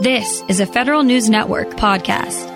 This is a Federal News Network podcast.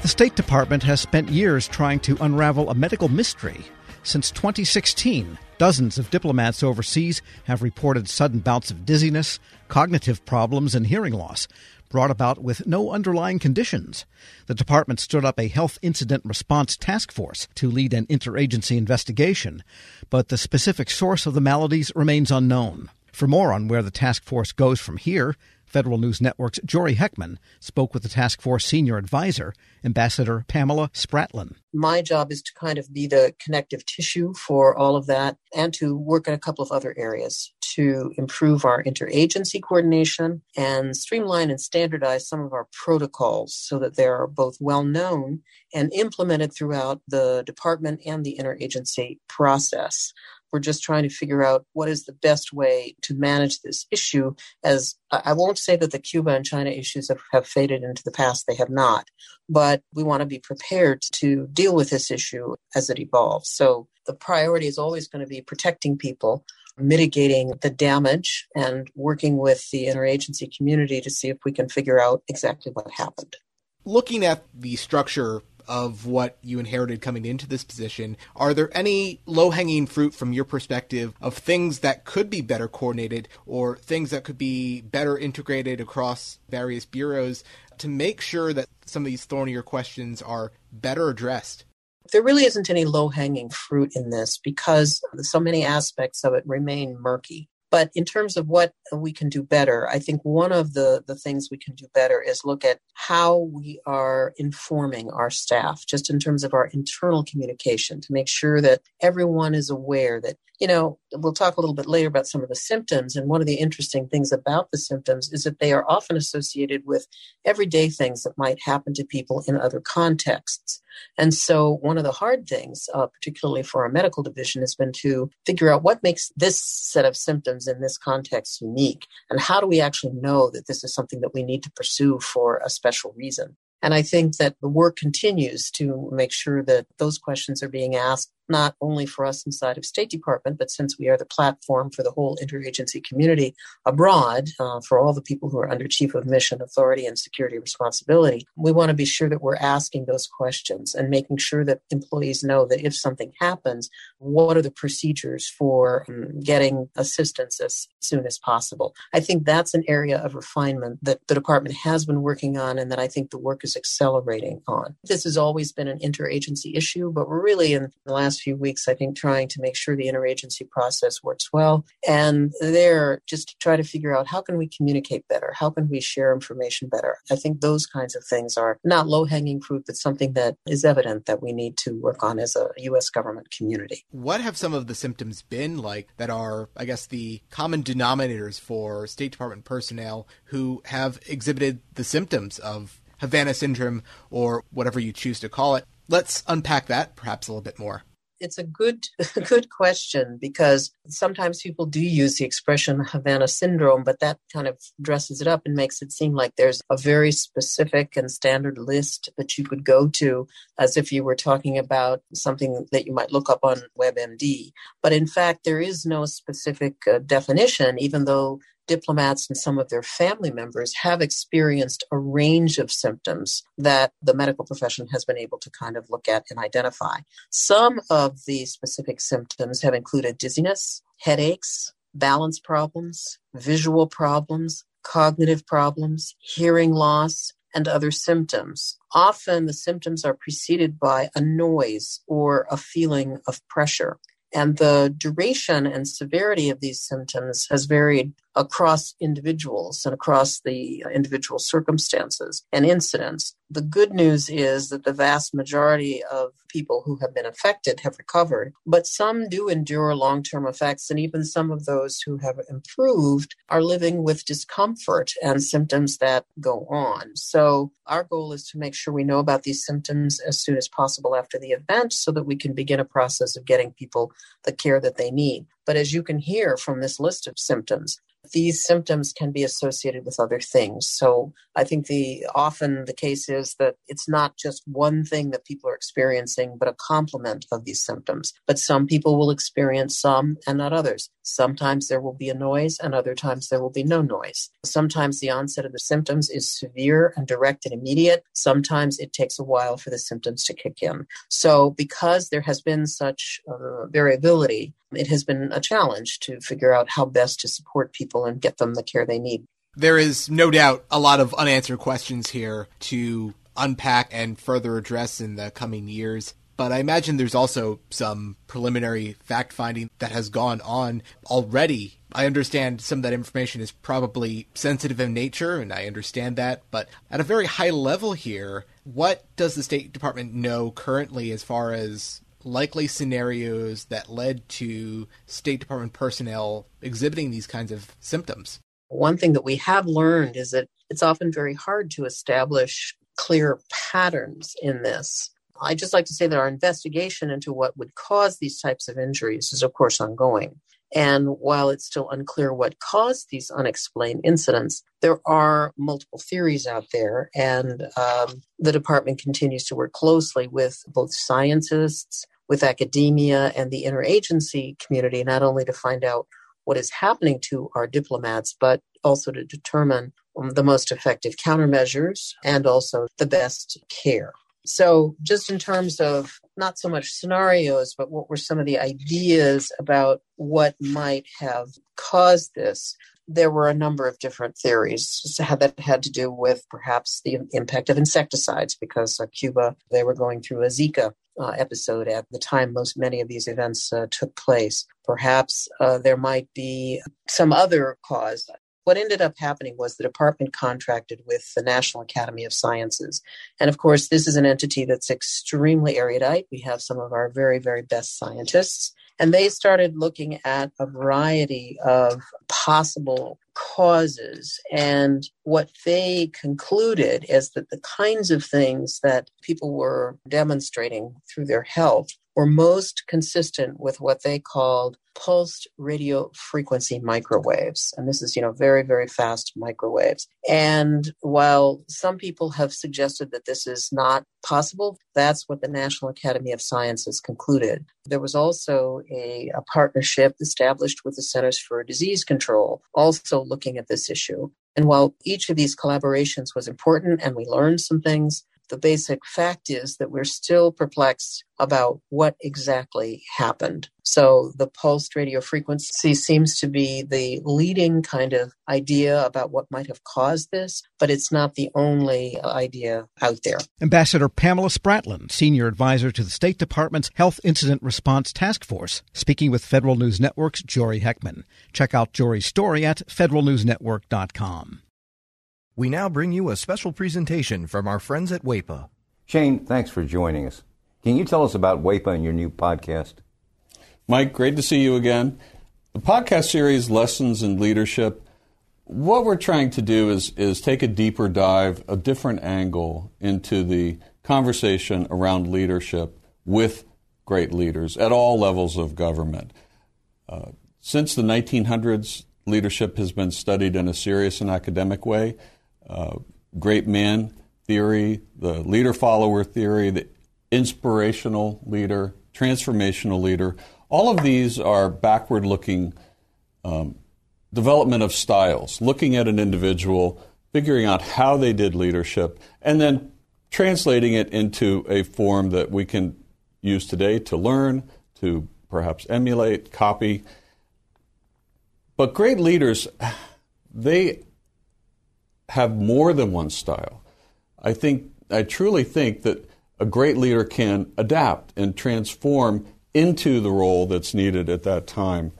The State Department has spent years trying to unravel a medical mystery. Since 2016, dozens of diplomats overseas have reported sudden bouts of dizziness, cognitive problems, and hearing loss, brought about with no underlying conditions. The department stood up a health incident response task force to lead an interagency investigation, but the specific source of the maladies remains unknown. For more on where the task force goes from here, Federal News Network's Jory Heckman spoke with the task force senior advisor, Ambassador Pamela Spratlin. My job is to kind of be the connective tissue for all of that and to work in a couple of other areas to improve our interagency coordination and streamline and standardize some of our protocols so that they are both well known and implemented throughout the department and the interagency process. We're just trying to figure out what is the best way to manage this issue. As I won't say that the Cuba and China issues have, have faded into the past, they have not, but we want to be prepared to deal with this issue as it evolves. So the priority is always going to be protecting people mitigating the damage and working with the interagency community to see if we can figure out exactly what happened. Looking at the structure of what you inherited coming into this position. Are there any low hanging fruit from your perspective of things that could be better coordinated or things that could be better integrated across various bureaus to make sure that some of these thornier questions are better addressed? There really isn't any low hanging fruit in this because so many aspects of it remain murky. But in terms of what we can do better, I think one of the, the things we can do better is look at how we are informing our staff, just in terms of our internal communication, to make sure that everyone is aware that, you know, we'll talk a little bit later about some of the symptoms. And one of the interesting things about the symptoms is that they are often associated with everyday things that might happen to people in other contexts. And so, one of the hard things, uh, particularly for our medical division, has been to figure out what makes this set of symptoms in this context unique, and how do we actually know that this is something that we need to pursue for a special reason. And I think that the work continues to make sure that those questions are being asked not only for us inside of State Department, but since we are the platform for the whole interagency community abroad, uh, for all the people who are under Chief of Mission Authority and Security Responsibility, we want to be sure that we're asking those questions and making sure that employees know that if something happens, what are the procedures for um, getting assistance as soon as possible. I think that's an area of refinement that the department has been working on and that I think the work is accelerating on. This has always been an interagency issue, but we're really in the last few weeks, I think, trying to make sure the interagency process works well. And there, just to try to figure out how can we communicate better? How can we share information better? I think those kinds of things are not low hanging fruit, but something that is evident that we need to work on as a U.S. government community. What have some of the symptoms been like that are, I guess, the common denominators for State Department personnel who have exhibited the symptoms of Havana syndrome or whatever you choose to call it? Let's unpack that perhaps a little bit more it's a good good question because sometimes people do use the expression Havana syndrome, but that kind of dresses it up and makes it seem like there's a very specific and standard list that you could go to as if you were talking about something that you might look up on WebMD. But in fact, there is no specific uh, definition, even though diplomats and some of their family members have experienced a range of symptoms that the medical profession has been able to kind of look at and identify. Some of the specific symptoms have included dizziness, headaches, balance problems, visual problems, cognitive problems, hearing loss, and other symptoms. Often the symptoms are preceded by a noise or a feeling of pressure. And the duration and severity of these symptoms has varied across individuals and across the uh, individual circumstances and incidents. The good news is that the vast majority of people who have been affected have recovered, but some do endure long term effects, and even some of those who have improved are living with discomfort and symptoms that go on. So, our goal is to make sure we know about these symptoms as soon as possible after the event so that we can begin a process of getting people the care that they need. But as you can hear from this list of symptoms, these symptoms can be associated with other things. So I think the often the case is that it's not just one thing that people are experiencing, but a complement of these symptoms. But some people will experience some and not others. Sometimes there will be a noise and other times there will be no noise. Sometimes the onset of the symptoms is severe and direct and immediate. Sometimes it takes a while for the symptoms to kick in. So because there has been such uh, variability, it has been a challenge to figure out how best to support people and get them the care they need. There is no doubt a lot of unanswered questions here to unpack and further address in the coming years. But I imagine there's also some preliminary fact finding that has gone on already. I understand some of that information is probably sensitive in nature, and I understand that. But at a very high level here, what does the State Department know currently as far as likely scenarios that led to State Department personnel exhibiting these kinds of symptoms? One thing that we have learned is that it's often very hard to establish clear patterns in this. I just like to say that our investigation into what would cause these types of injuries is, of course, ongoing. And while it's still unclear what caused these unexplained incidents, there are multiple theories out there. And um, the department continues to work closely with both scientists, with academia, and the interagency community, not only to find out what is happening to our diplomats, but also to determine um, the most effective countermeasures and also the best care. So, just in terms of not so much scenarios, but what were some of the ideas about what might have caused this? There were a number of different theories that had to do with perhaps the impact of insecticides because uh, Cuba, they were going through a Zika uh, episode at the time most many of these events uh, took place. Perhaps uh, there might be some other cause. What ended up happening was the department contracted with the National Academy of Sciences. And of course, this is an entity that's extremely erudite. We have some of our very, very best scientists. And they started looking at a variety of possible causes. And what they concluded is that the kinds of things that people were demonstrating through their health were most consistent with what they called pulsed radio frequency microwaves. And this is, you know, very, very fast microwaves. And while some people have suggested that this is not possible, that's what the National Academy of Sciences concluded. There was also a, a partnership established with the Centers for Disease Control, also looking at this issue. And while each of these collaborations was important and we learned some things, the basic fact is that we're still perplexed about what exactly happened. So the pulsed radio frequency seems to be the leading kind of idea about what might have caused this, but it's not the only idea out there. Ambassador Pamela Spratlin, senior advisor to the State Department's Health Incident Response Task Force, speaking with Federal News Network's Jory Heckman. Check out Jory's story at federalnewsnetwork.com. We now bring you a special presentation from our friends at WAEPA. Shane, thanks for joining us. Can you tell us about WAEPA and your new podcast? Mike, great to see you again. The podcast series, Lessons in Leadership, what we're trying to do is, is take a deeper dive, a different angle into the conversation around leadership with great leaders at all levels of government. Uh, since the 1900s, leadership has been studied in a serious and academic way uh, great men theory, the leader follower theory, the inspirational leader, transformational leader. All of these are backward looking um, development of styles, looking at an individual, figuring out how they did leadership, and then translating it into a form that we can use today to learn, to perhaps emulate, copy. But great leaders, they have more than one style. I think I truly think that a great leader can adapt and transform into the role that's needed at that time.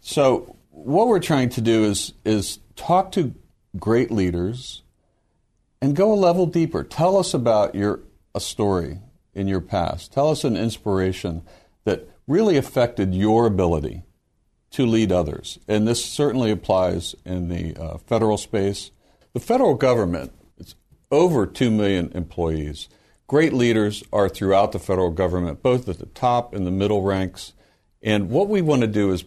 So what we're trying to do is is talk to great leaders and go a level deeper. Tell us about your a story in your past. Tell us an inspiration that really affected your ability to lead others. And this certainly applies in the uh, federal space the federal government, it's over 2 million employees. Great leaders are throughout the federal government, both at the top and the middle ranks. And what we want to do is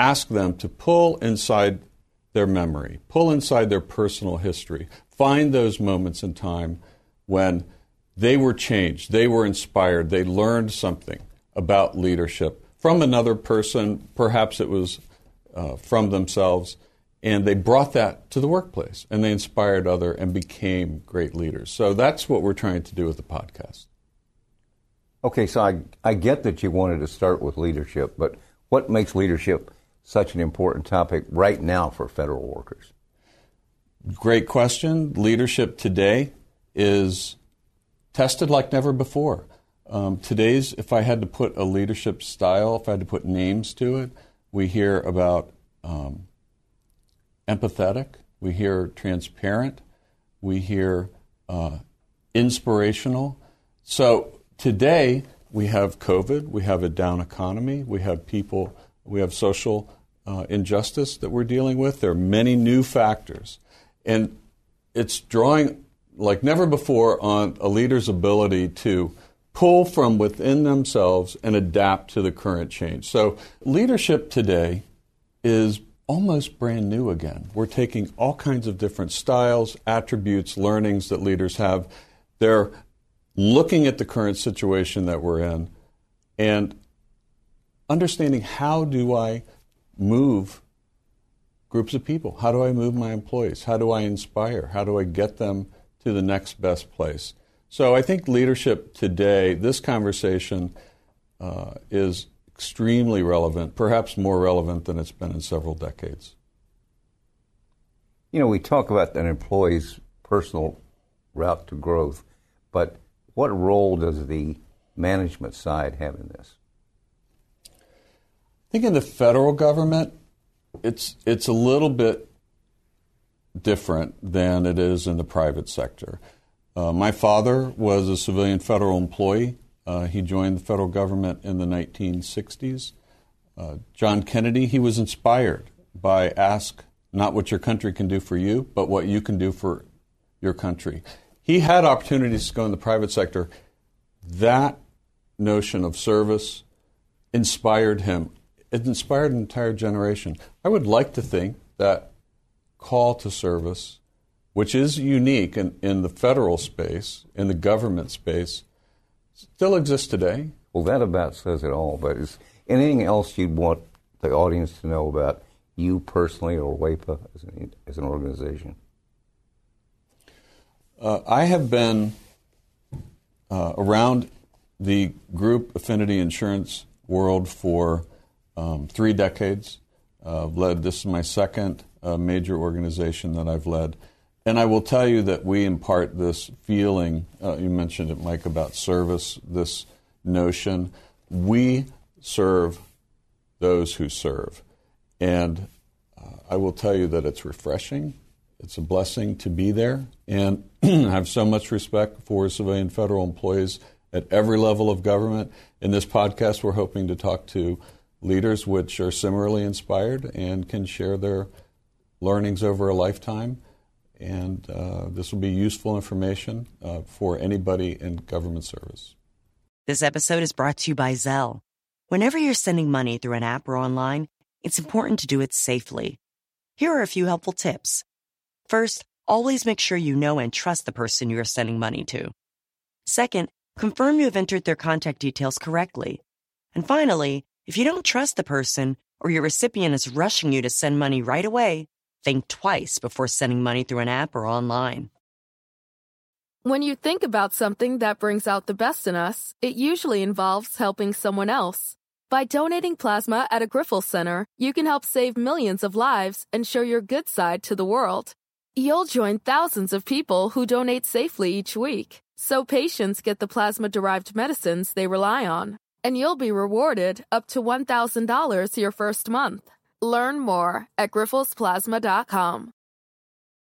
ask them to pull inside their memory, pull inside their personal history, find those moments in time when they were changed, they were inspired, they learned something about leadership from another person, perhaps it was uh, from themselves, and they brought that to the workplace and they inspired other and became great leaders. So that's what we're trying to do with the podcast. Okay, so I, I get that you wanted to start with leadership, but what makes leadership such an important topic right now for federal workers? Great question. Leadership today is tested like never before. Um, today's, if I had to put a leadership style, if I had to put names to it, we hear about um, empathetic, we hear transparent, we hear uh, inspirational. So today we have COVID, we have a down economy, we have people, we have social uh, injustice that we're dealing with. There are many new factors. And it's drawing like never before on a leader's ability to pull from within themselves and adapt to the current change. So, leadership today is almost brand new again. We're taking all kinds of different styles, attributes, learnings that leaders have. They're looking at the current situation that we're in and understanding how do I move groups of people? How do I move my employees? How do I inspire? How do I get them to the next best place? So I think leadership today, this conversation uh, is extremely relevant, perhaps more relevant than it's been in several decades. You know, we talk about an employee's personal route to growth, but what role does the management side have in this? I think in the federal government, it's it's a little bit different than it is in the private sector. Uh, my father was a civilian federal employee. Uh, he joined the federal government in the 1960s. Uh, John Kennedy, he was inspired by ask not what your country can do for you, but what you can do for your country. He had opportunities to go in the private sector. That notion of service inspired him. It inspired an entire generation. I would like to think that call to service which is unique in, in the federal space, in the government space, still exists today. Well, that about says it all. But is anything else you'd want the audience to know about you personally or WAEPA as an, as an organization? Uh, I have been uh, around the group affinity insurance world for um, three decades. Uh, led this is my second uh, major organization that I've led. And I will tell you that we impart this feeling, uh, you mentioned it, Mike, about service, this notion. We serve those who serve. And uh, I will tell you that it's refreshing. It's a blessing to be there. And I have so much respect for civilian federal employees at every level of government. In this podcast, we're hoping to talk to leaders which are similarly inspired and can share their learnings over a lifetime and uh, this will be useful information uh, for anybody in government service. This episode is brought to you by Zelle. Whenever you're sending money through an app or online, it's important to do it safely. Here are a few helpful tips. First, always make sure you know and trust the person you are sending money to. Second, confirm you have entered their contact details correctly. And finally, if you don't trust the person or your recipient is rushing you to send money right away, Think twice before sending money through an app or online. When you think about something that brings out the best in us, it usually involves helping someone else. By donating plasma at a Grifols Center, you can help save millions of lives and show your good side to the world. You'll join thousands of people who donate safely each week, so patients get the plasma derived medicines they rely on. And you'll be rewarded up to $1,000 your first month. Learn more at grifolsplasma.com.